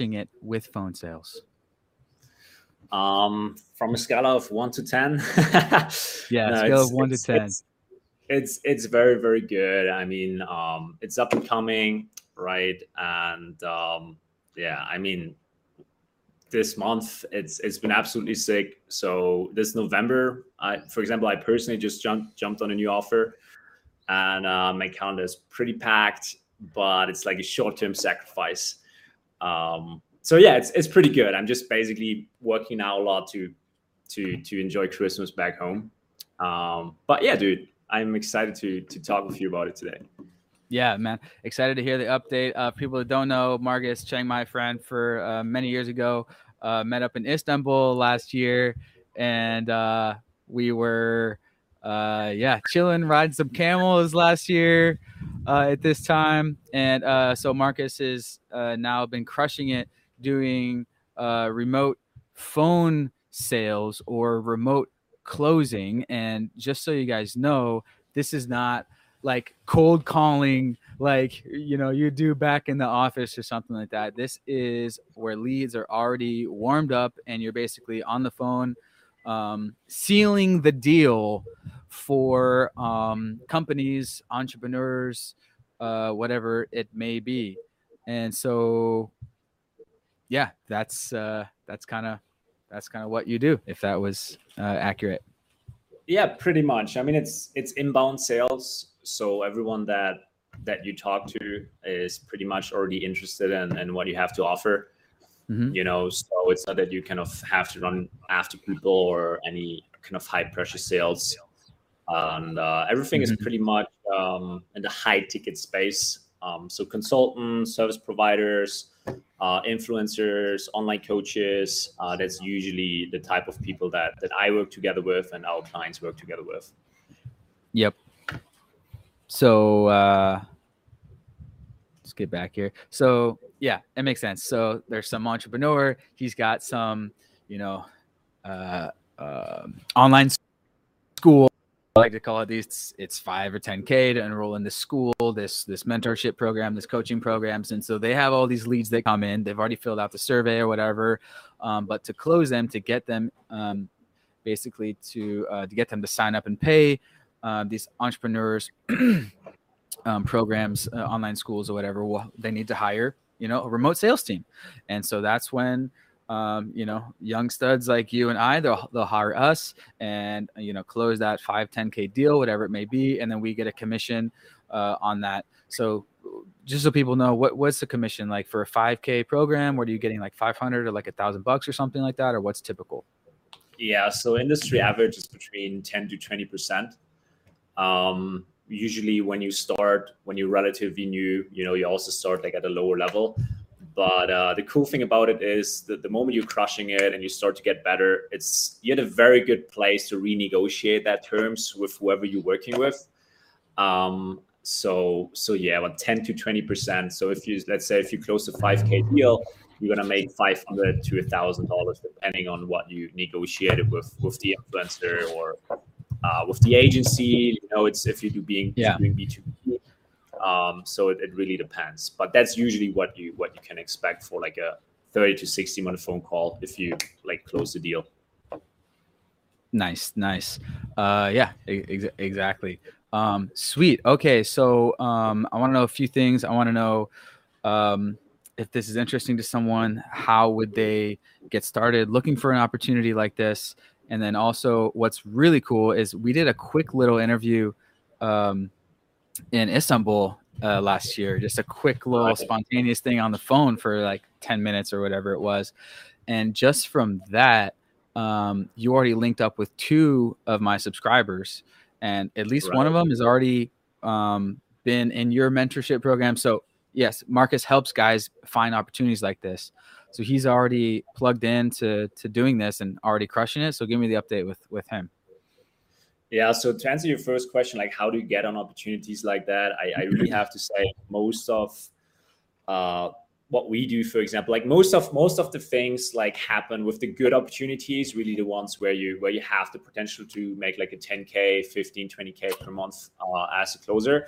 it with phone sales? Um, from a scale of one to ten. yeah, no, scale of one to ten. It's, it's, it's very very good. I mean, um, it's up and coming, right? And um, yeah, I mean, this month it's it's been absolutely sick. So this November, I for example, I personally just jumped jumped on a new offer, and uh, my calendar is pretty packed, but it's like a short term sacrifice. Um, so yeah, it's it's pretty good. I'm just basically working now a lot to to to enjoy Christmas back home. Um, but yeah, dude, I'm excited to to talk with you about it today. Yeah, man, excited to hear the update. Uh, people that don't know, Marcus Cheng, my friend, for uh, many years ago, uh, met up in Istanbul last year, and uh, we were, uh, yeah, chilling, riding some camels last year uh, at this time, and uh, so Marcus has uh, now been crushing it doing uh, remote phone sales or remote closing. And just so you guys know, this is not like cold calling like you know you do back in the office or something like that this is where leads are already warmed up and you're basically on the phone um, sealing the deal for um, companies entrepreneurs uh, whatever it may be and so yeah, that's uh, that's kind of that's kind of what you do. If that was uh, accurate. Yeah, pretty much. I mean, it's it's inbound sales, so everyone that that you talk to is pretty much already interested in, in what you have to offer. Mm-hmm. You know, so it's not that you kind of have to run after people or any kind of high pressure sales. And uh, everything mm-hmm. is pretty much um, in the high ticket space. Um, so consultants, service providers, uh, influencers, online coaches. Uh, that's usually the type of people that that I work together with and our clients work together with. Yep. So uh, let's get back here. So yeah, it makes sense. So there's some entrepreneur. He's got some, you know, uh, uh, online school I like to call it these it's five or 10k to enroll in this school this this mentorship program this coaching programs and so they have all these leads that come in they've already filled out the survey or whatever um, but to close them to get them um, basically to uh, to get them to sign up and pay uh, these entrepreneurs um, programs uh, online schools or whatever well, they need to hire you know a remote sales team and so that's when um, you know, young studs like you and I, they'll, they'll hire us and, you know, close that 5, 10K deal, whatever it may be. And then we get a commission uh, on that. So just so people know what, what's the commission like for a 5K program? What are you getting like 500 or like a thousand bucks or something like that? Or what's typical? Yeah. So industry average is between 10 to 20%. Um, usually when you start, when you're relatively new, you know, you also start like at a lower level. But uh, the cool thing about it is that the moment you're crushing it and you start to get better, it's you're at a very good place to renegotiate that terms with whoever you're working with. Um, so so yeah, about 10 to 20 percent. So if you let's say if you close a 5k deal, you're gonna make 500 to a thousand dollars depending on what you negotiated with with the influencer or uh, with the agency. You know, it's if you do being yeah. doing B2B um, so it, it really depends, but that's usually what you what you can expect for like a 30 to 60 minute phone call if you like close the deal. Nice, nice. Uh, yeah, ex- exactly. Um, sweet. Okay, so um, I want to know a few things. I want to know um, if this is interesting to someone. How would they get started looking for an opportunity like this? And then also, what's really cool is we did a quick little interview um, in Istanbul uh, last year. Just a quick little spontaneous thing on the phone for like 10 minutes or whatever it was. And just from that, um, you already linked up with two of my subscribers, and at least right. one of them has already um, been in your mentorship program. So, yes, Marcus helps guys find opportunities like this. So he's already plugged in to, to doing this and already crushing it. So give me the update with with him. Yeah. So to answer your first question, like how do you get on opportunities like that? I, I really have to say most of uh, what we do, for example, like most of most of the things like happen with the good opportunities, really the ones where you where you have the potential to make like a 10k, 15, 20k per month uh, as a closer.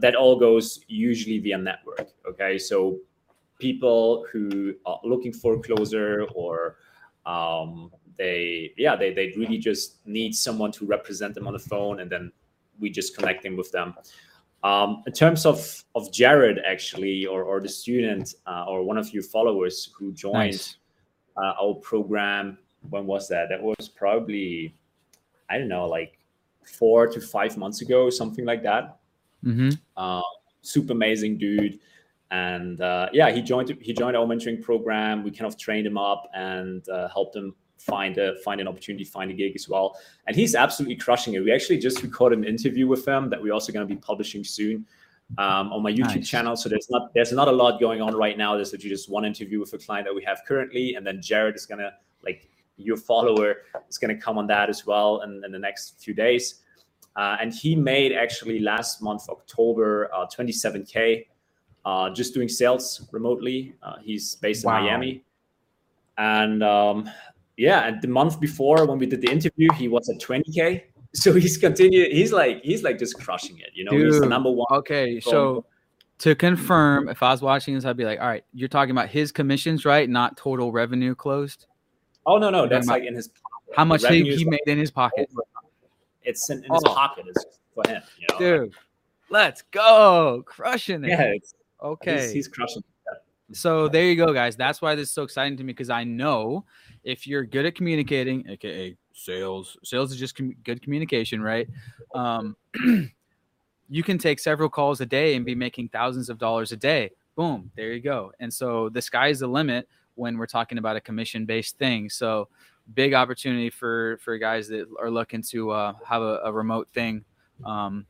That all goes usually via network. Okay, so people who are looking for a closer or um, they yeah they, they really just need someone to represent them on the phone and then we just connect them with them um, in terms of of jared actually or, or the student uh, or one of your followers who joined nice. uh, our program when was that that was probably i don't know like four to five months ago something like that mm-hmm. uh, super amazing dude and uh, yeah he joined he joined our mentoring program we kind of trained him up and uh, helped him find a find an opportunity, find a gig as well. And he's absolutely crushing it. We actually just recorded an interview with him that we're also going to be publishing soon um, on my YouTube nice. channel. So there's not there's not a lot going on right now. There's actually just one interview with a client that we have currently, and then Jared is gonna like your follower is gonna come on that as well in, in the next few days. Uh, and he made actually last month October uh, 27k uh, just doing sales remotely. Uh, he's based wow. in Miami, and um, yeah, and the month before when we did the interview, he was at 20k. So he's continued. He's like he's like just crushing it. You know, Dude, he's the number one. Okay, so to confirm, if I was watching this, I'd be like, all right, you're talking about his commissions, right? Not total revenue closed. Oh no, no, that's like in his. Pocket. How much he, he made in his pocket? It's in, in his oh. pocket. It's for him. You know? Dude, let's go, crushing it. Yeah, okay. He's, he's crushing. So there you go, guys. That's why this is so exciting to me because I know if you're good at communicating, aka sales, sales is just com- good communication, right? Um, you can take several calls a day and be making thousands of dollars a day. Boom, there you go. And so the sky's the limit when we're talking about a commission based thing. So big opportunity for for guys that are looking to uh, have a, a, remote thing. Um,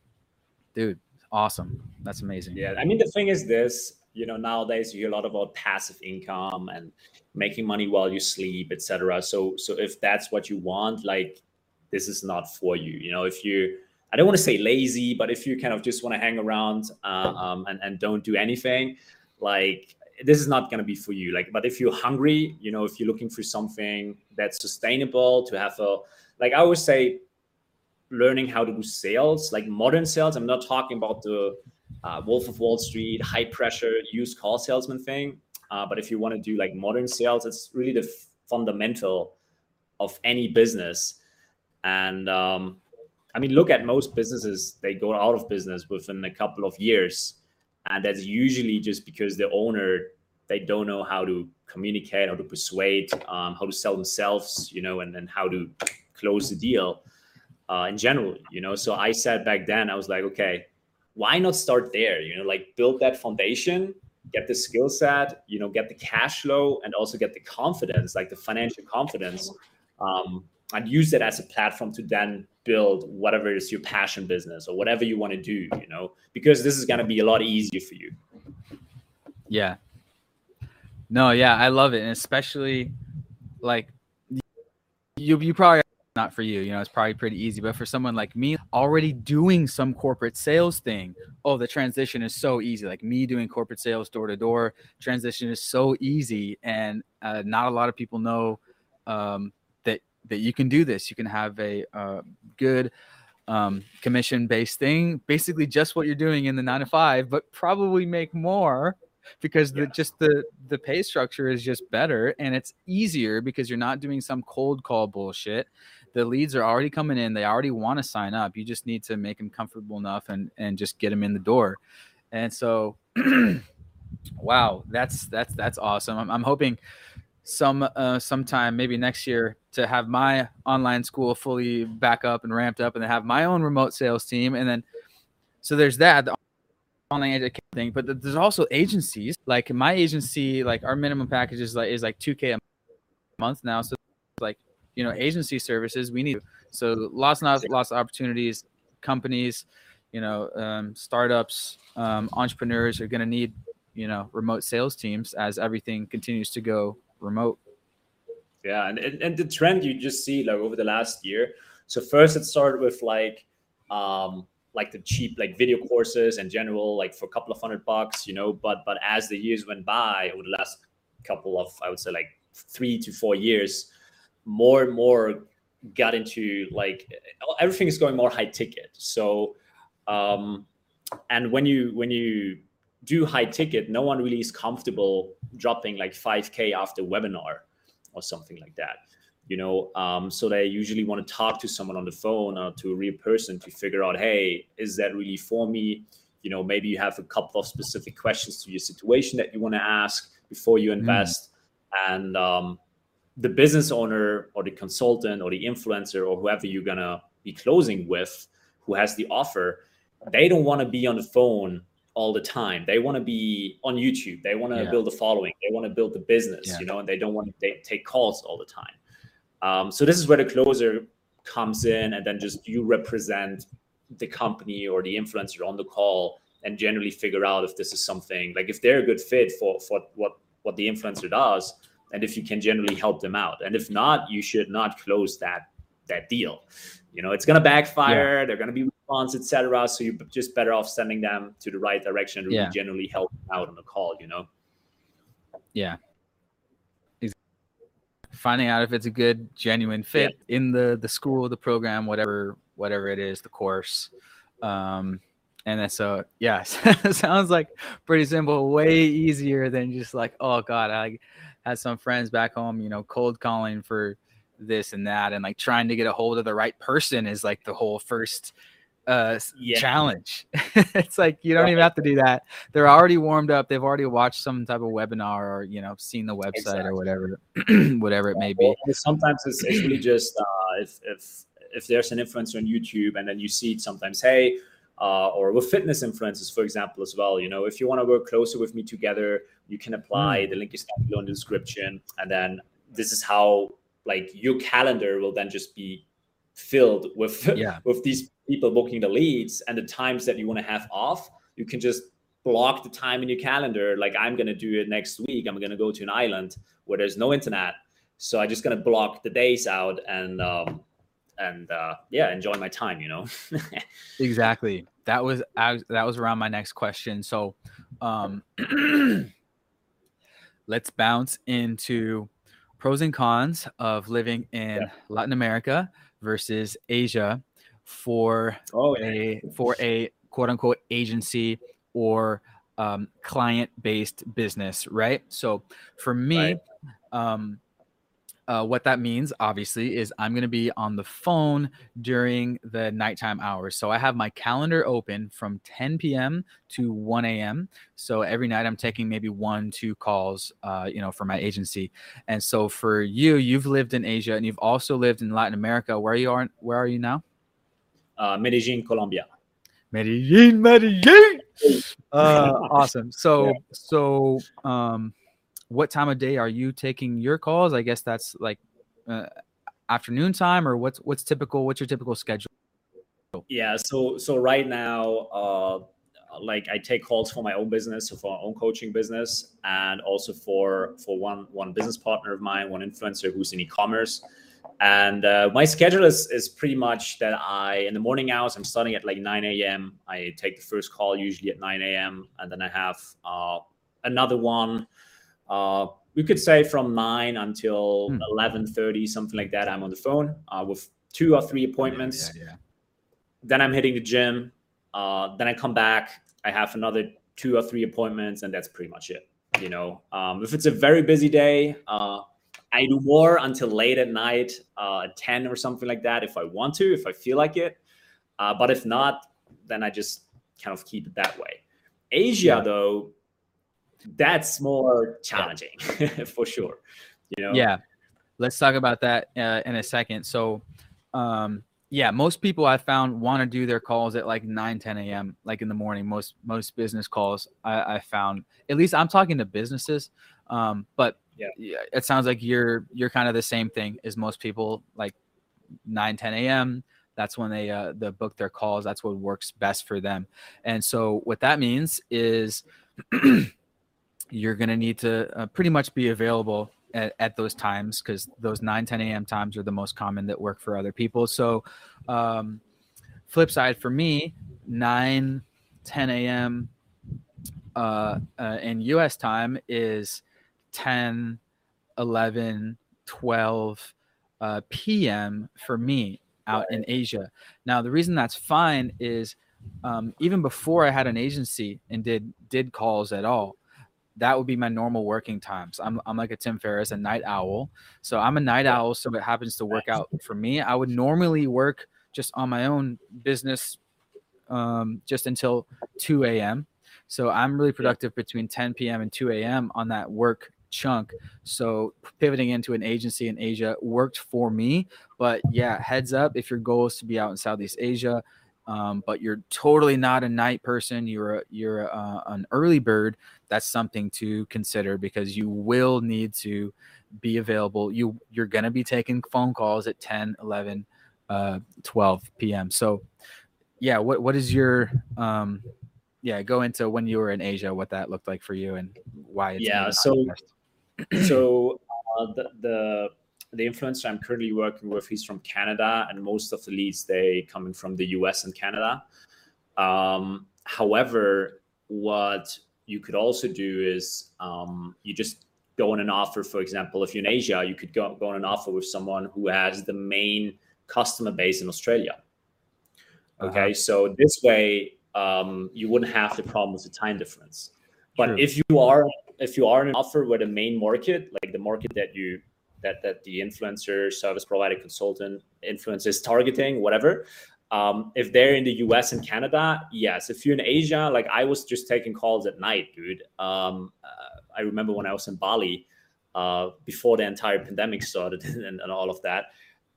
dude, awesome. That's amazing. Yeah, I mean the thing is this. You know, nowadays you hear a lot about passive income and making money while you sleep, etc. So so if that's what you want, like this is not for you. You know, if you I don't want to say lazy, but if you kind of just want to hang around uh, um, and and don't do anything, like this is not going to be for you. Like, but if you're hungry, you know, if you're looking for something that's sustainable, to have a like I always say, learning how to do sales, like modern sales. I'm not talking about the uh, Wolf of Wall Street, high pressure used car salesman thing. Uh, but if you want to do like modern sales, it's really the f- fundamental of any business. And um, I mean, look at most businesses, they go out of business within a couple of years. And that's usually just because the owner, they don't know how to communicate, how to persuade, um, how to sell themselves, you know, and then how to close the deal uh, in general, you know. So I said back then, I was like, okay, why not start there? You know, like build that foundation get the skill set, you know, get the cash flow, and also get the confidence, like the financial confidence, um, and use that as a platform to then build whatever is your passion business or whatever you want to do. You know, because this is going to be a lot easier for you. Yeah. No, yeah, I love it, and especially like you, you probably not for you. You know, it's probably pretty easy. But for someone like me, already doing some corporate sales thing, oh, the transition is so easy. Like me doing corporate sales door to door, transition is so easy, and uh, not a lot of people know um, that that you can do this. You can have a uh, good um, commission based thing, basically just what you're doing in the nine to five, but probably make more because yeah. the just the the pay structure is just better and it's easier because you're not doing some cold call bullshit the leads are already coming in. They already want to sign up. You just need to make them comfortable enough and and just get them in the door. And so, wow, that's that's that's awesome. I'm, I'm hoping some uh, sometime maybe next year to have my online school fully back up and ramped up, and then have my own remote sales team. And then so there's that. The online education thing, but there's also agencies like my agency. Like our minimum package is like is like 2k a month now. So like you know agency services we need so lots and lots of opportunities. Companies you know um, startups um, entrepreneurs are going to need you know remote sales teams as everything continues to go remote. Yeah and, and, and the trend you just see like over the last year. So first it started with like um like the cheap like video courses in general like for a couple of hundred bucks you know but but as the years went by over the last couple of i would say like three to four years more and more got into like everything is going more high ticket. So, um, and when you when you do high ticket, no one really is comfortable dropping like 5K after webinar or something like that. You know, um, so they usually want to talk to someone on the phone or to a real person to figure out, hey, is that really for me? You know, maybe you have a couple of specific questions to your situation that you want to ask before you mm. invest. Mm. And um, the business owner or the consultant or the influencer or whoever you're gonna be closing with who has the offer, they don't want to be on the phone all the time. They want to be on YouTube. They want to yeah. build a following. They want to build the business, yeah. you know, and they don't want to take calls all the time. Um, so this is where the closer comes in, and then just you represent the company or the influencer on the call, and generally figure out if this is something like if they're a good fit for for what what the influencer does, and if you can generally help them out. And if not, you should not close that that deal. You know, it's gonna backfire. Yeah. They're gonna be response, etc. So you're just better off sending them to the right direction and really yeah. generally help out on the call, you know? Yeah. Finding out if it's a good, genuine fit yeah. in the the school, the program, whatever, whatever it is, the course. Um, and then so yeah, sounds like pretty simple, way easier than just like, oh god, I had some friends back home, you know, cold calling for this and that, and like trying to get a hold of the right person is like the whole first uh yeah. challenge. it's like you don't right. even have to do that. They're already warmed up. They've already watched some type of webinar or you know seen the website exactly. or whatever, whatever it may be. sometimes it's, it's really just uh, if if if there's an influencer on YouTube and then you see it sometimes, hey. Uh, or with fitness influencers, for example, as well. You know, if you want to work closer with me together, you can apply. Mm. The link is down below in the description, and then this is how like your calendar will then just be filled with yeah. with these people booking the leads and the times that you want to have off you can just block the time in your calendar like i'm going to do it next week i'm going to go to an island where there's no internet so i'm just going to block the days out and um and uh yeah enjoy my time you know exactly that was that was around my next question so um let's bounce into pros and cons of living in yeah. latin america versus asia for oh, yeah. a for a quote unquote agency or um, client based business, right? So for me, right. um, uh, what that means, obviously, is I'm going to be on the phone during the nighttime hours. So I have my calendar open from 10 p.m. to 1 a.m. So every night I'm taking maybe one, two calls, uh, you know, for my agency. And so for you, you've lived in Asia and you've also lived in Latin America. Where you are? Where are you now? uh, Medellin, Colombia. Medellin, Medellin. Uh, awesome. So, so, um, what time of day are you taking your calls? I guess that's like uh, afternoon time, or what's what's typical? What's your typical schedule? Yeah. So, so right now, uh, like I take calls for my own business, so for my own coaching business, and also for for one one business partner of mine, one influencer who's in e-commerce. And uh, my schedule is, is pretty much that I, in the morning hours, I'm starting at like 9 a.m. I take the first call usually at 9 a.m. And then I have uh, another one. Uh, we could say from 9 until hmm. 11.30, something like that. I'm on the phone uh, with two or three appointments. Yeah, yeah, yeah. Then I'm hitting the gym. Uh, then I come back. I have another two or three appointments, and that's pretty much it. You know, um, if it's a very busy day, uh, I do more until late at night, uh, 10 or something like that, if I want to, if I feel like it. Uh, but if not, then I just kind of keep it that way. Asia, yeah. though, that's more challenging for sure. You know? Yeah. Let's talk about that uh, in a second. So, um, yeah, most people I found want to do their calls at like 9, 10 a.m. like in the morning. Most most business calls I, I found. At least I'm talking to businesses. Um, but yeah. it sounds like you're you're kind of the same thing as most people like 9 10 a.m that's when they uh the book their calls that's what works best for them and so what that means is you're going to need to uh, pretty much be available at, at those times because those 9 10 a.m times are the most common that work for other people so um flip side for me 9 10 a.m uh, uh in us time is 10, 11, 12 uh, p.m. for me out in Asia. Now, the reason that's fine is um, even before I had an agency and did did calls at all, that would be my normal working times. I'm I'm like a Tim Ferriss, a night owl. So I'm a night owl, so it happens to work out for me. I would normally work just on my own business um, just until 2 a.m. So I'm really productive between 10 p.m. and 2 a.m. on that work chunk. So pivoting into an agency in Asia worked for me. But yeah, heads up if your goal is to be out in Southeast Asia, um, but you're totally not a night person. You're a, you're a, uh, an early bird. That's something to consider because you will need to be available. You you're gonna be taking phone calls at 10, 11, uh, 12 p.m. So yeah, what what is your um, yeah go into when you were in Asia, what that looked like for you and why? yeah, so so uh, the the the influencer I'm currently working with, he's from Canada, and most of the leads they coming from the US and Canada. Um, however, what you could also do is um, you just go on an offer. For example, if you're in Asia, you could go, go on an offer with someone who has the main customer base in Australia. Okay, uh-huh. so this way um, you wouldn't have the problem with the time difference. But True. if you are if you are in an offer where the main market, like the market that you that that the influencer, service provider, consultant, influencer is targeting, whatever. Um, if they're in the US and Canada, yes. If you're in Asia, like I was just taking calls at night, dude. Um, uh, I remember when I was in Bali uh, before the entire pandemic started and, and all of that.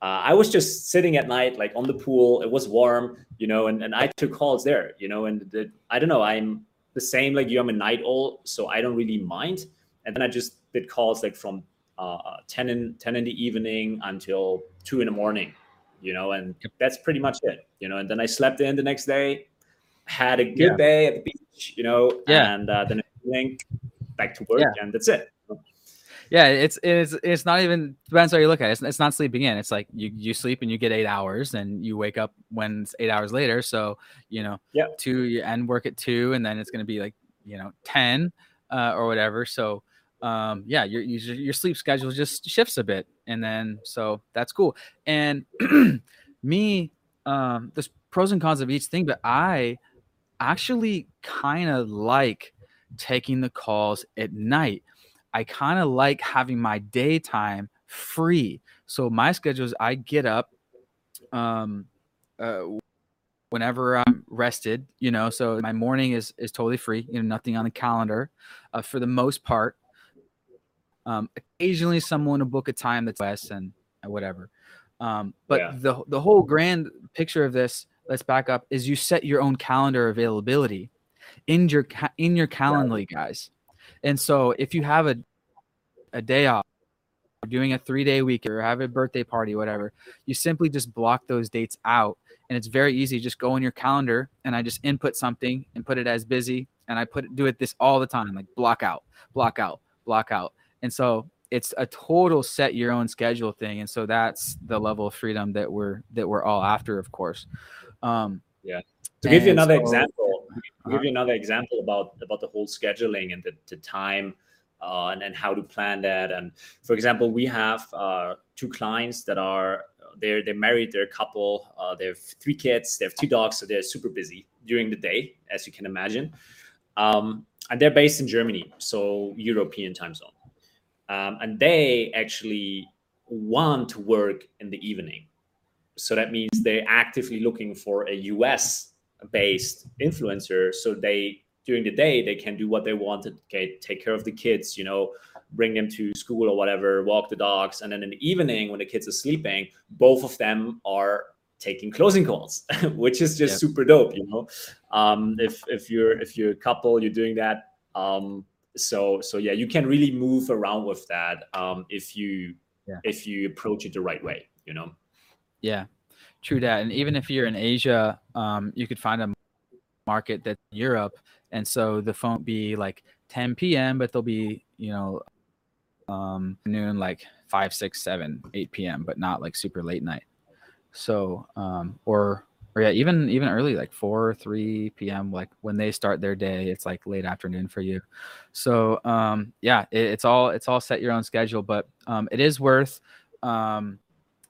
Uh, I was just sitting at night, like on the pool. It was warm, you know, and, and I took calls there, you know, and the, I don't know, I'm the same like you. I'm a night owl, so I don't really mind. And then I just did calls like from uh, 10 in 10 in the evening until two in the morning, you know, and that's pretty much it, you know. And then I slept in the next day, had a good yeah. day at the beach, you know, yeah. and uh, then evening back to work, yeah. and that's it yeah, it's it's it's not even depends how you look at it. It's, it's not sleeping in. It's like you you sleep and you get eight hours, and you wake up when it's eight hours later. So you know, yeah, two you end work at two, and then it's going to be like you know ten uh, or whatever. So um, yeah, your your sleep schedule just shifts a bit, and then so that's cool. And me, um, there's pros and cons of each thing, but I actually kind of like taking the calls at night I kind of like having my daytime free. So my schedule is I get up um uh whenever I'm rested, you know, so my morning is is totally free, you know, nothing on the calendar uh, for the most part. Um occasionally someone will book a time that's less and whatever. Um but yeah. the the whole grand picture of this, let's back up, is you set your own calendar availability in your ca- in your calendar, guys. And so if you have a a day off, doing a three day week or have a birthday party, whatever, you simply just block those dates out. And it's very easy. Just go in your calendar and I just input something and put it as busy. And I put do it this all the time, like block out, block out, block out. And so it's a total set your own schedule thing. And so that's the level of freedom that we're that we're all after, of course. Um, yeah. To give you another so, example, to give you another example about about the whole scheduling and the, the time uh, and, and how to plan that. And for example, we have uh, two clients that are they're they're married, they're a couple, uh, they have three kids, they have two dogs, so they're super busy during the day, as you can imagine. Um, and they're based in Germany, so European time zone. Um, and they actually want to work in the evening. So that means they're actively looking for a US based influencer. So they during the day they can do what they want to okay, take care of the kids you know bring them to school or whatever walk the dogs and then in the evening when the kids are sleeping both of them are taking closing calls which is just super dope you know um, if if you're if you're a couple you're doing that um, so so yeah you can really move around with that um, if you yeah. if you approach it the right way you know yeah true that and even if you're in asia um, you could find a market that's Europe, and so the phone be like 10 p.m., but they'll be you know um, noon like 5, 6, 7, 8 p.m., but not like super late night. So um, or or yeah, even even early like 4, 3 p.m. Like when they start their day, it's like late afternoon for you. So um, yeah, it, it's all it's all set your own schedule, but um, it is worth um,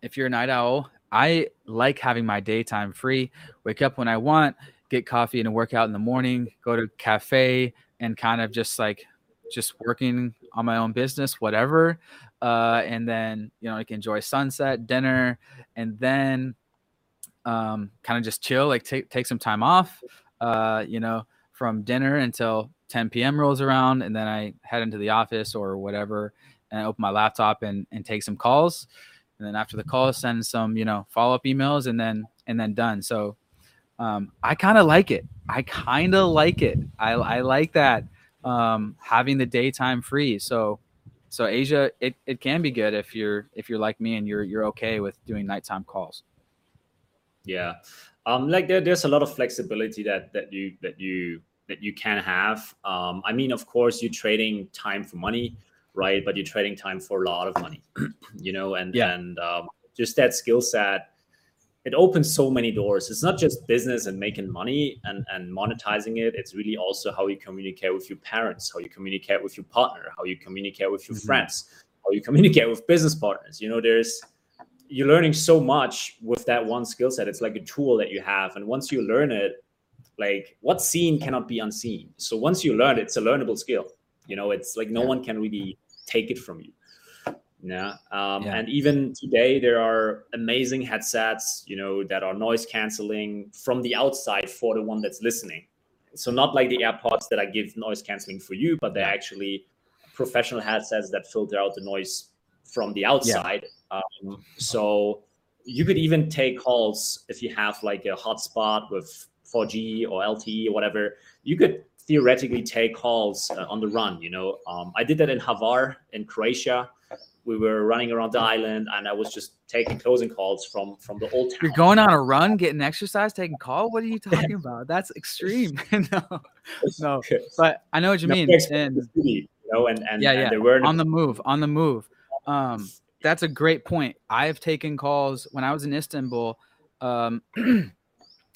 if you're a night owl. I like having my daytime free. Wake up when I want get coffee and a workout in the morning, go to cafe and kind of just like just working on my own business, whatever. Uh, and then you know I can enjoy sunset, dinner, and then um, kind of just chill, like take take some time off. Uh, you know, from dinner until 10 p.m. rolls around, and then I head into the office or whatever, and I open my laptop and and take some calls. And then after the call, send some you know follow up emails, and then and then done. So um, I kind of like it. I kind of like it. I, I like that um, having the daytime free. So so Asia, it, it can be good if you're if you're like me and you're you're okay with doing nighttime calls. Yeah, um, like there, there's a lot of flexibility that that you that you that you can have. Um, I mean, of course, you're trading time for money, right? But you're trading time for a lot of money, you know, and yeah. and um, just that skill set it opens so many doors. It's not just business and making money and, and monetizing it. It's really also how you communicate with your parents, how you communicate with your partner, how you communicate with your mm-hmm. friends, how you communicate with business partners. You know, there's you're learning so much with that one skill set. It's like a tool that you have. And once you learn it, like what's seen cannot be unseen. So once you learn it, it's a learnable skill. You know, it's like no one can really take it from you. Yeah. Um, yeah. And even today, there are amazing headsets, you know, that are noise canceling from the outside for the one that's listening. So not like the AirPods that I give noise canceling for you, but they're actually professional headsets that filter out the noise from the outside. Yeah. Um, so you could even take calls if you have like a hotspot with 4G or LTE or whatever. You could theoretically take calls uh, on the run. You know, um, I did that in Hvar in Croatia we were running around the island and I was just taking closing calls from from the old town. You're going on a run, getting exercise, taking call. What are you talking about? That's extreme. no, no, but I know what you no, mean. And you know, and, and yeah, yeah, and were on the move, on the move. Um, that's a great point. I've taken calls when I was in Istanbul. Um,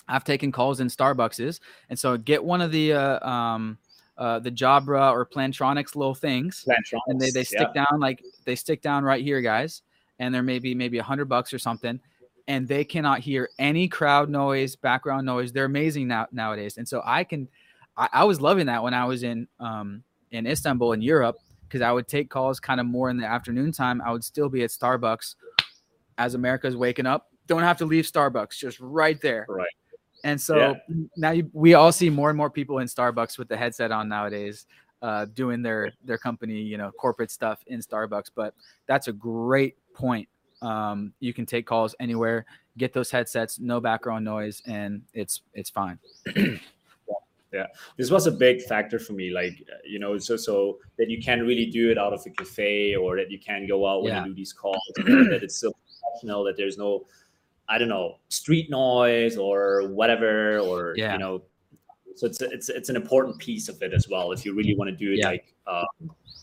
I've taken calls in Starbucks, and so get one of the uh, um, uh, the Jabra or Plantronics little things, Plantronics, and they, they stick yeah. down like they stick down right here, guys. And they're maybe maybe a hundred bucks or something, and they cannot hear any crowd noise, background noise. They're amazing now nowadays, and so I can. I, I was loving that when I was in um, in Istanbul in Europe because I would take calls kind of more in the afternoon time. I would still be at Starbucks as America's waking up. Don't have to leave Starbucks, just right there. Right. And so yeah. now you, we all see more and more people in Starbucks with the headset on nowadays, uh, doing their their company, you know, corporate stuff in Starbucks. But that's a great point. Um, you can take calls anywhere, get those headsets, no background noise, and it's it's fine. yeah this was a big factor for me like you know so so that you can really do it out of a cafe or that you can go out when yeah. you do these calls that it's still professional that there's no I don't know street noise or whatever or yeah. you know so it's it's it's an important piece of it as well if you really want to do it yeah. like uh,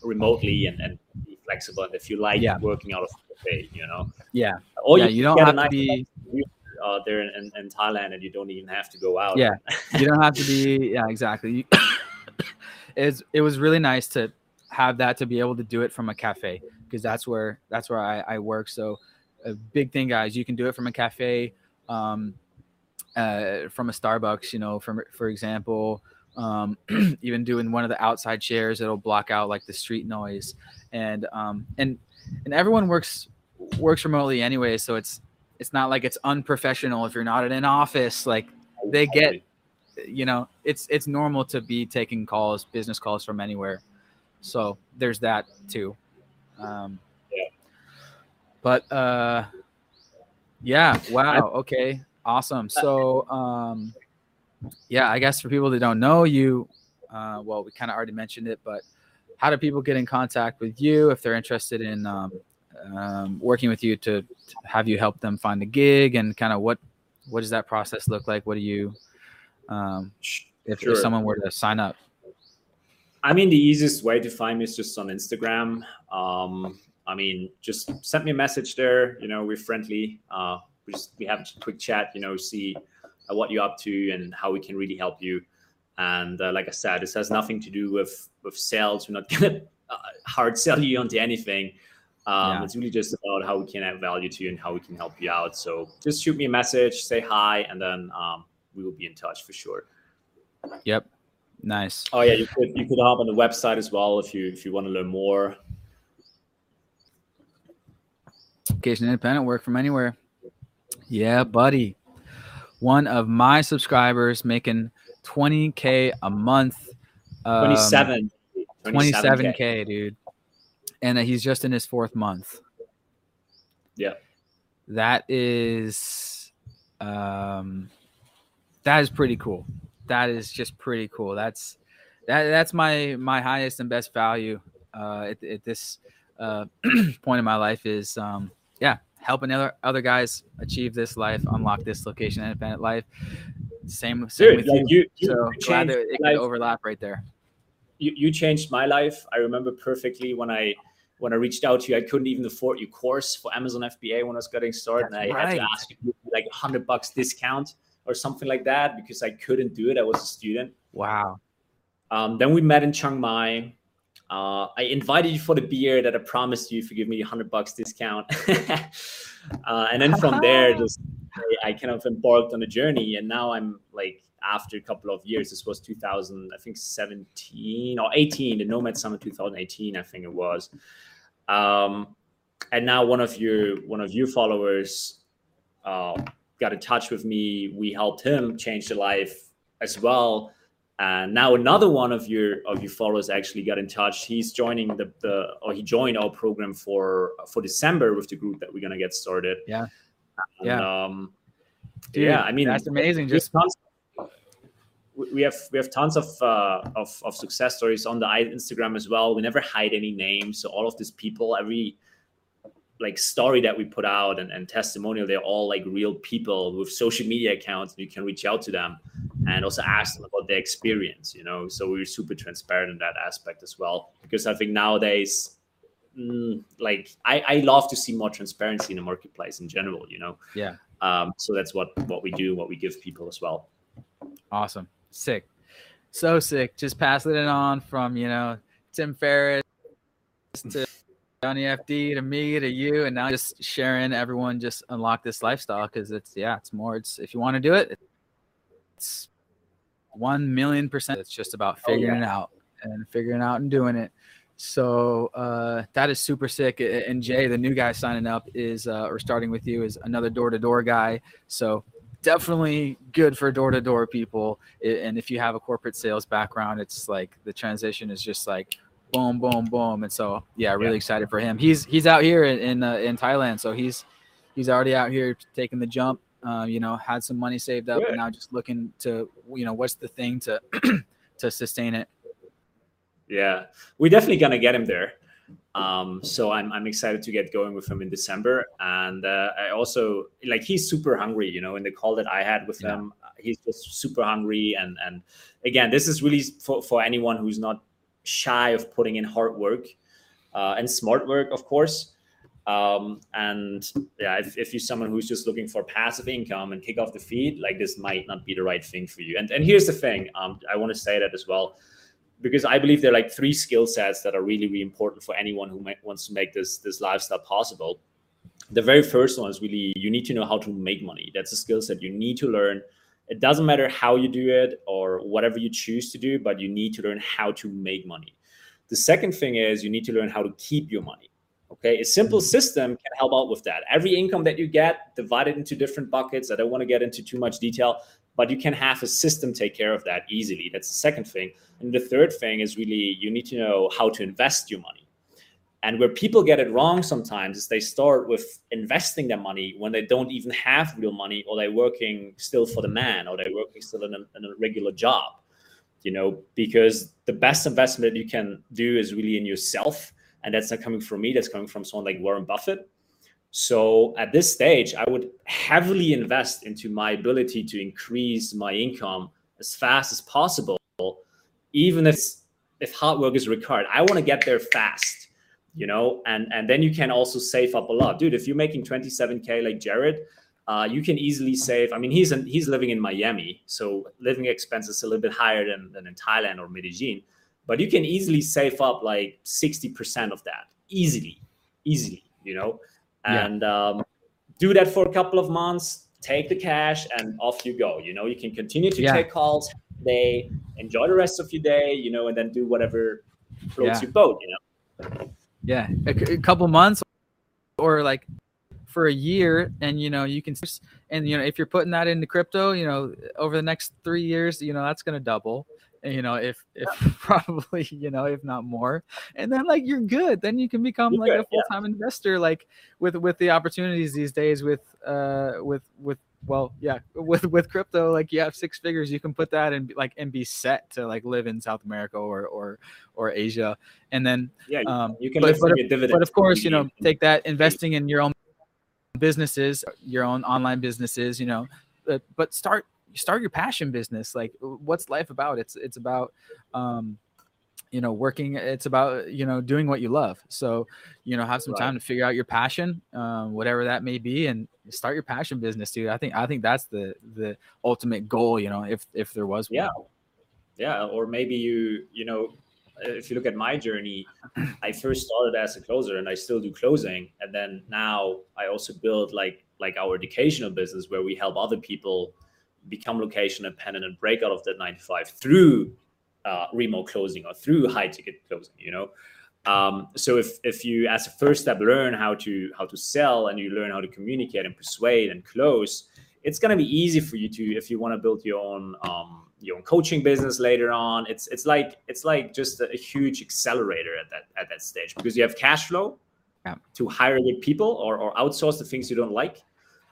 remotely and, and be flexible and if you like yeah. working out of a cafe you know yeah or yeah, you, you don't have to be uh, there in, in, Thailand and you don't even have to go out yeah you don't have to be yeah exactly it's it was really nice to have that to be able to do it from a cafe because that's where that's where I, I work so a big thing, guys. You can do it from a cafe, um, uh, from a Starbucks. You know, from for example, um, even doing one of the outside chairs, it'll block out like the street noise, and um, and and everyone works works remotely anyway, so it's it's not like it's unprofessional if you're not in an office. Like they get, you know, it's it's normal to be taking calls, business calls from anywhere. So there's that too. Um, but uh, yeah, wow. Okay, awesome. So um, yeah, I guess for people that don't know you, uh, well, we kind of already mentioned it, but how do people get in contact with you if they're interested in um, um, working with you to, to, have you help them find a gig and kind of what what does that process look like? What do you um, if, sure. if someone were to sign up? I mean, the easiest way to find me is just on Instagram. Um, I mean, just send me a message there. You know, we're friendly. Uh, we just we have a quick chat. You know, see uh, what you're up to and how we can really help you. And uh, like I said, this has nothing to do with with sales. We're not gonna uh, hard sell you onto anything. Um, yeah. It's really just about how we can add value to you and how we can help you out. So just shoot me a message, say hi, and then um, we will be in touch for sure. Yep. Nice. Oh yeah, you could you could hop on the website as well if you if you want to learn more. Location independent, work from anywhere. Yeah, buddy. One of my subscribers making 20k a month. Um, 27. 27k, 27K, dude. And that he's just in his fourth month. Yeah. That is um that is pretty cool. That is just pretty cool. That's that that's my my highest and best value uh at, at this uh point in my life is um yeah, helping other other guys achieve this life, unlock this location independent life. Same, same Dude, with like you. you, you so glad that it could overlap right there. You, you changed my life. I remember perfectly when I when I reached out to you, I couldn't even afford your course for Amazon FBA when I was getting started, That's and I right. had to ask you like a hundred bucks discount or something like that because I couldn't do it. I was a student. Wow. Um, then we met in Chiang Mai. Uh, I invited you for the beer that I promised you if you give me a hundred bucks discount. uh, and then from there, just I, I, kind of embarked on a journey, and now I'm like after a couple of years. This was 2000, I think 17 or 18, the Nomad Summit 2018, I think it was. Um, and now one of your one of your followers uh, got in touch with me. We helped him change the life as well and now another one of your of your followers actually got in touch. He's joining the, the or he joined our program for for December with the group that we're gonna get started. Yeah. And, yeah. Um, Dude, yeah, I mean that's amazing. Just we have we have tons of, uh, of of success stories on the Instagram as well. We never hide any names, so all of these people, every like story that we put out and, and testimonial, they're all like real people with social media accounts. You can reach out to them and also ask them about their experience you know? So we're super transparent in that aspect as well. Because i think nowadays mm, like I, I love to see more transparency in the marketplace in general you know? Yeah. Um so that's what what we do what we give people as well. Awesome sick so sick just passing it on from you know tim ferriss to Johnny FD to me to you, and now just sharing everyone just unlock this lifestyle because it's yeah, it's more. It's if you want to do it, it's one million percent. It's just about figuring oh, yeah. it out and figuring out and doing it. So uh, that is super sick. And Jay, the new guy signing up is uh, or starting with you is another door to door guy. So definitely good for door to door people. And if you have a corporate sales background, it's like the transition is just like boom, boom, boom. And so yeah, really yeah. excited for him. He's he's out here in in, uh, in Thailand, so he's he's already out here taking the jump uh, you know, had some money saved up, and now just looking to, you know, what's the thing to to sustain it. Yeah, we're definitely gonna get him there. Um, so I'm I'm excited to get going with him in December, and uh, I also like he's super hungry. You know, in the call that I had with yeah. him, he's just super hungry, and and again, this is really for for anyone who's not shy of putting in hard work uh, and smart work, of course. Um, and yeah, if, if you're someone who's just looking for passive income and kick off the feed, like this might not be the right thing for you. And and here's the thing, um, I want to say that as well, because I believe there are like three skill sets that are really really important for anyone who might, wants to make this this lifestyle possible. The very first one is really you need to know how to make money. That's a skill set you need to learn. It doesn't matter how you do it or whatever you choose to do, but you need to learn how to make money. The second thing is you need to learn how to keep your money Okay, a simple mm-hmm. system can help out with that. Every income that you get, divided into different buckets. I don't want to get into too much detail, but you can have a system take care of that easily. That's the second thing. And the third thing is really you need to know how to invest your money. And where people get it wrong sometimes is they start with investing their money when they don't even have real money, or they're working still for the man, or they're working still in a, in a regular job. You know, because the best investment that you can do is really in yourself and that's not coming from me that's coming from someone like warren buffett so at this stage i would heavily invest into my ability to increase my income as fast as possible even if if hard work is required i want to get there fast you know and and then you can also save up a lot dude if you're making 27k like jared uh, you can easily save. I mean, he's in, he's living in Miami, so living expenses a little bit higher than, than in Thailand or Medellin but you can easily save up like 60% of that easily easily you know and yeah. um, do that for a couple of months take the cash and off you go. You know, you can continue to Yeah. take calls day, enjoy the rest of your day, you know, and then do whatever floats Yeah. your boat, you know. yeah a, c- a couple months or like for a year and you know you can and you know if you're putting that into crypto you know over the next three years you know that's going to double you know if if probably you know if not more. And then like you're good. Then you can become You're like good, a full-time investor like with with the opportunities these days with uh with with well yeah with with crypto like you have six figures you can put that and like and be set to like live in south america or or or asia. And then Yeah, you, um you can but- but- dividends. but of course, you know, take that investing in your own businesses, your own online businesses, you know, but, but start start your passion business. Like, what's life about? It's it's about, um, you know, working. It's about you know doing what you love. So, you know, have some Right. time to figure out your passion, um, whatever that may be, and start your passion business, dude. I think I think that's the the ultimate goal. You know, if if there was one. yeah yeah or maybe you you know if you look at my journey i first started as a closer and i still do closing and then now i also build like like our educational business where we help other people become location independent and break out of that 95 through uh, remote closing or through high ticket closing you know um, so if if you as a first step learn how to how to sell and you learn how to communicate and persuade and close it's going to be easy for you to if you want to build your own um, your own coaching business later on it's it's like it's like just a, a huge accelerator at that at that stage because you have cash flow Yeah. to hire good people or, or outsource the things you don't like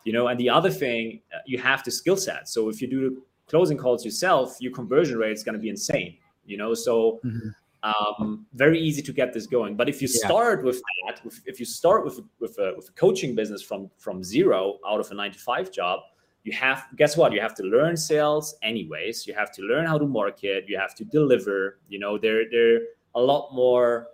you know and the other thing you have the skill set. So if you do closing calls yourself your conversion rate is going to be insane you know? So Mhm. um, very easy to get this going. But if you Yeah. start with that with, if you start with with a, with a coaching business from from zero out of a nine to five job you have guess what? You have to learn sales anyways. You have to learn how to market. You have to deliver you know? There there are a lot more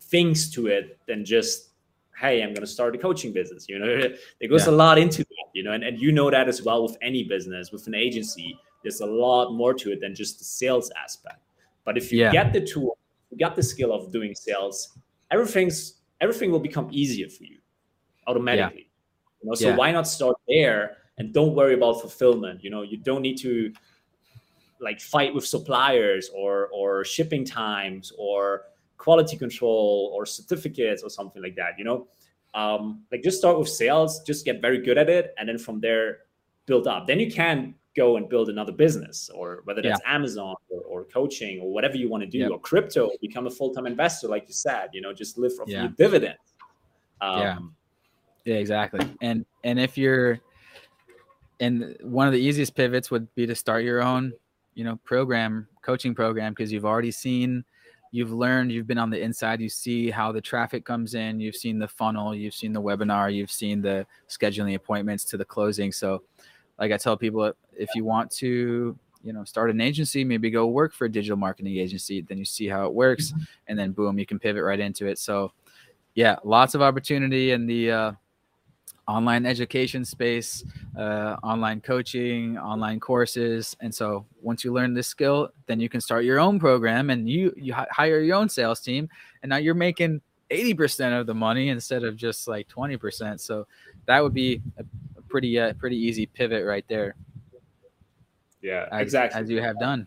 things to it than just hey i'm going to start a coaching business you know? There goes Yeah. a lot into you know and, and you know that as well with any business with an agency there's a lot more to it than just the sales aspect. But if you Yeah. get the tool you get the skill of doing sales everything's everything will become easier for you automatically. You know so Yeah. why not start there and don't worry about fulfillment? You know you don't need to like fight with suppliers or or shipping times or quality control or certificates or something like that you know um, like just start with sales just get very good at it and then from there build up then you can go and build another business or whether that's amazon or, or coaching or whatever you want to do Yep. or crypto become a full-time investor like you said you know just live off Yeah. your dividends um, Yeah. Yeah, exactly. And and if you're and one of the easiest pivots would be to start your own, you know, program, coaching program because you've already seen you've learned, you've been on the inside, you see how the traffic comes in, you've seen the funnel, you've seen the webinar, you've seen the scheduling appointments to the closing. So like I tell people if you want to, you know, start an agency, maybe go work for a digital marketing agency, then you see how it works and then boom, you can pivot right into it. So yeah, lots of opportunity in the uh online education space, uh, online coaching, online courses, and so once you learn this skill, then you can start your own program and you you hire your own sales team, and now you're making eighty percent of the money instead of just like twenty percent. So that would be a, a pretty uh, pretty easy pivot right there, yeah as, exactly as you have done.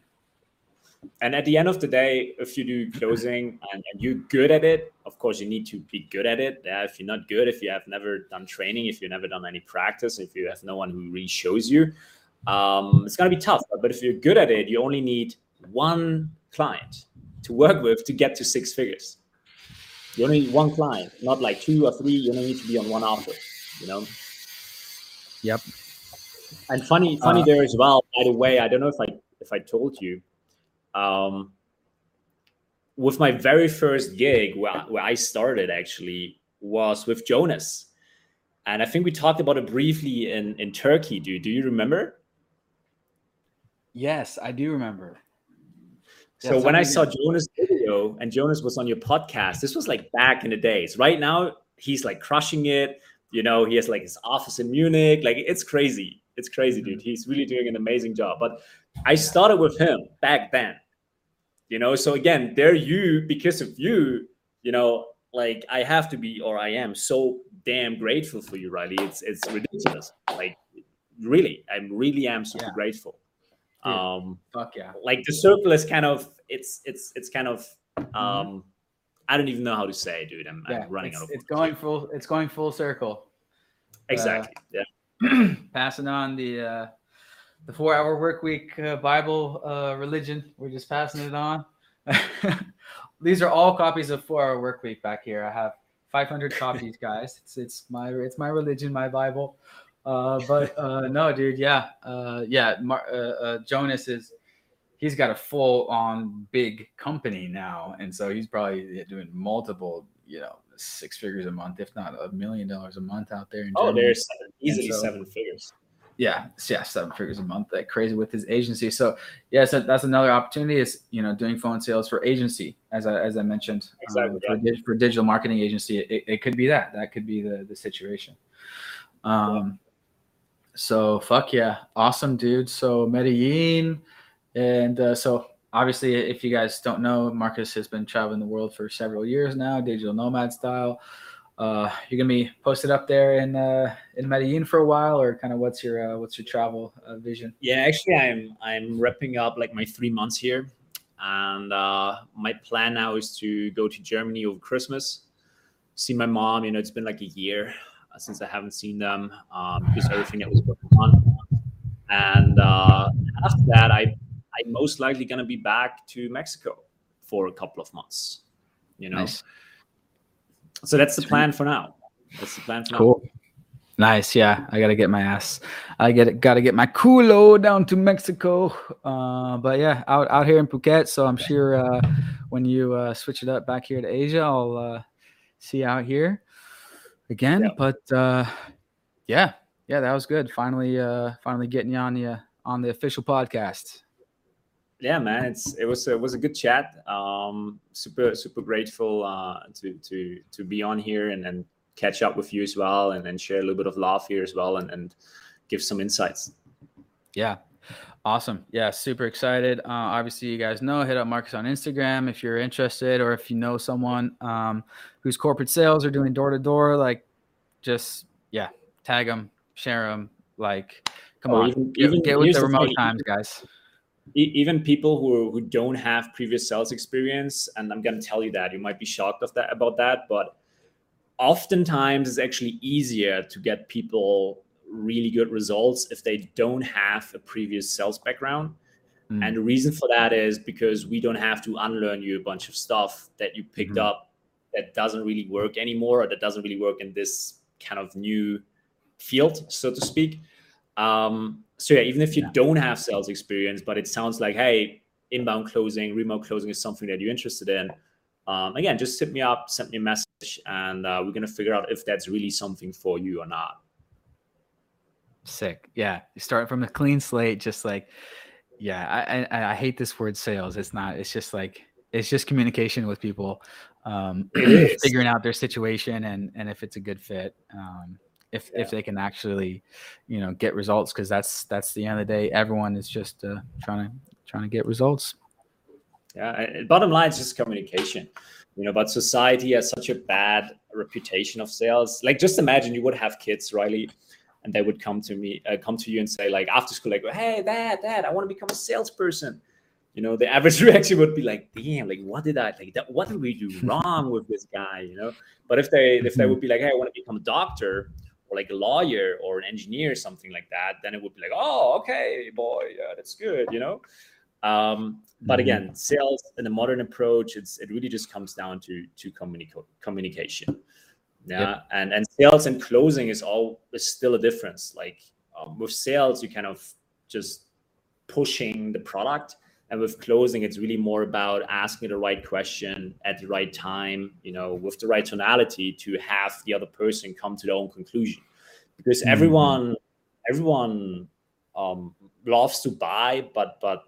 And at the end of the day if you do closing and, and you're good at it of course you need to be good at it. Yeah, if you're not good if you have never done training if you've never done any practice if you have no one who really shows you um, it's going to be tough. But if you're good at it you only need one client to work with to get to six figures. You only need one client not like two or three. You only need to be on one offer you know? Yep. and funny funny Uh, there as well by the way i don't know if i if i told you um with my very first gig where, where i started actually was with jonas. And i think we talked about it briefly in in turkey. Do, do you remember? Yes, I do remember. so when i saw jonas video and jonas was on your podcast this was like back in the days. Right now he's like crushing it. You know he has like his office in munich. Like it's crazy. It's crazy dude. He's really doing an amazing job. But i started with him back then you know so again there you because of you you know like i have to be or i am so damn grateful for you, Riley. It's it's ridiculous. Like really, I really am super Yeah. grateful. Dude. Um, Fuck yeah. like the circle is kind of it's it's it's kind of Mm-hmm. um I don't even know how to say, dude. I'm, Yeah. I'm running out of it's going full. It's going full circle. exactly. yeah. passing on the uh, the four hour work week uh, Bible uh, religion. We're just passing it on. These are all copies of four hour work week back here. I have 500 copies, guys. It's it's my it's my religion, my Bible. Uh, but uh, no, dude, yeah, uh, yeah. Mar- uh, uh, Jonas is he's got a full on big company now, and so he's probably doing multiple, you know, six figures a month, if not a million dollars a month out there. In Oh, Germany there's seven, easily so- seven figures. Yeah yeah seven figures a month like crazy with his agency. So yeah so that's another opportunity is you know doing phone sales for agency as i as i mentioned um, Exactly, for, di- for digital marketing agency it, it could be that that could be the the situation. Um so fuck yeah awesome dude. So medellin and uh, so obviously if you guys don't know marcus has been traveling the world for several years now digital nomad style uh, you're gonna be posted up there in uh, in Medellin for a while, or kind of what's your uh, what's your travel uh, vision? Yeah, actually, I'm I'm wrapping up like my three months here, and uh, my plan now is to go to Germany over Christmas, see my mom. You know, it's been like a year uh, since I haven't seen them um, because everything that was going on, and uh, after that, I I'm most likely gonna be back to Mexico for a couple of months. You know, Nice, so that's the plan for now. That's the plan for now. cool, nice. Yeah, I gotta get my ass. I get it. Gotta get my culo down to Mexico. Uh, but yeah, out out here in Phuket. So I'm sure uh, when you uh, switch it up back here to Asia, I'll uh, see you out here again. Yeah. But uh, yeah, yeah, that was good. Finally, uh, finally getting you on the on the official podcast. Yeah man it's it was it was a good chat um super super grateful uh to to to be on here and and catch up with you as well and, and share a little bit of love here as well and and give some insights Yeah. Awesome. Yeah, super excited. Uh, obviously, you guys know, hit up Marcus on Instagram if you're interested, or if you know someone um, who's corporate sales are doing door to door. Like, just yeah, tag them, share them. Like, come Or on, even- get, even- get with the the remote thing, times, guys. Even people who who don't have previous sales experience and i'm going to tell you that you might be shocked of that about that but oftentimes it's actually easier to get people really good results if they don't have a previous sales background Mm. And the reason for that is because we don't have to unlearn you a bunch of stuff that you picked Mhm. up that doesn't really work anymore or that doesn't really work in this kind of new field, so to speak. Um, so yeah, even if you Yeah. don't have sales experience, but it sounds like, hey, inbound closing, remote closing is something that you're interested in. Um, again, just hit me up, send me a message, and uh, we're gonna figure out if that's really something for you or not. Sick. Yeah. You start from a clean slate, just like, yeah, I, I, I hate this word sales. It's not, it's just like, it's just communication with people, um, figuring out their situation and, and if it's a good fit, um, if, Yeah. if they can actually, you know, get results. Cause that's, that's the end of the day. Everyone is just, uh, trying to, trying to get results. Yeah, bottom line is just communication. You know, but society has such a bad reputation of sales. Like, just imagine you would have kids, Riley, and they would come to me, uh, come to you and say, like, after school, like, "Hey, dad, dad, I want to become a salesperson." You know, the average reaction would be like, "Damn, like, what did I like? That, what did we do wrong with this guy?" You know. But if they if they would be like, "Hey, I want to become a doctor," or like a lawyer or an engineer, something like that, then it would be like, "Oh, okay, boy, yeah, that's good," you know. Um, but Mhm. again, sales in a modern approach, it's it really just comes down to to communica- communication. Yeah, and and sales and closing is all is still a difference. Like um, with sales, you kind of just pushing the product, and with closing, it's really more about asking the right question at the right time. You know, with the right tonality to have the other person come to their own conclusion, because Mhm. everyone everyone um, loves to buy, but but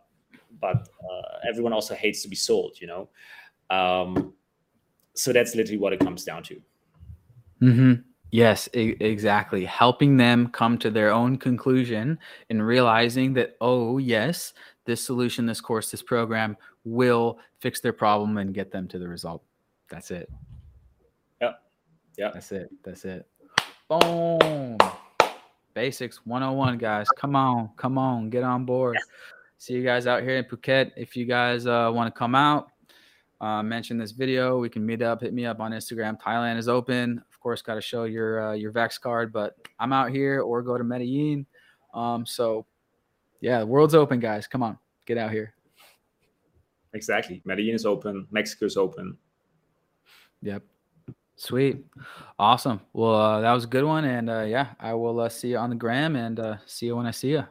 but uh, everyone also hates to be sold. You know, um, so that's literally what it comes down to. hmm Yes, e- exactly. Helping them come to their own conclusion and realizing that, oh, yes, this solution, this course, this program will fix their problem and get them to the result. That's it. Yeah. Yeah. That's it. That's it. Boom. Basics 101, guys. Come on, come on, get on board. See you guys out here in Phuket. If you guys uh, want to come out, uh, mention this video. We can meet up. Hit me up on Instagram. Thailand is open. Of course, got to show your uh, your vax card, but I'm out here or go to Medellin. Um, so, yeah, the world's open, guys. Come on, get out here. Exactly. Medellin is open. Mexico is open. Yep. Sweet. Awesome. Well, uh, that was a good one. And uh, yeah, I will uh, see you on the gram and uh, see you when I see you.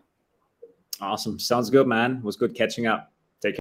Awesome. Sounds good, man. It was good catching up.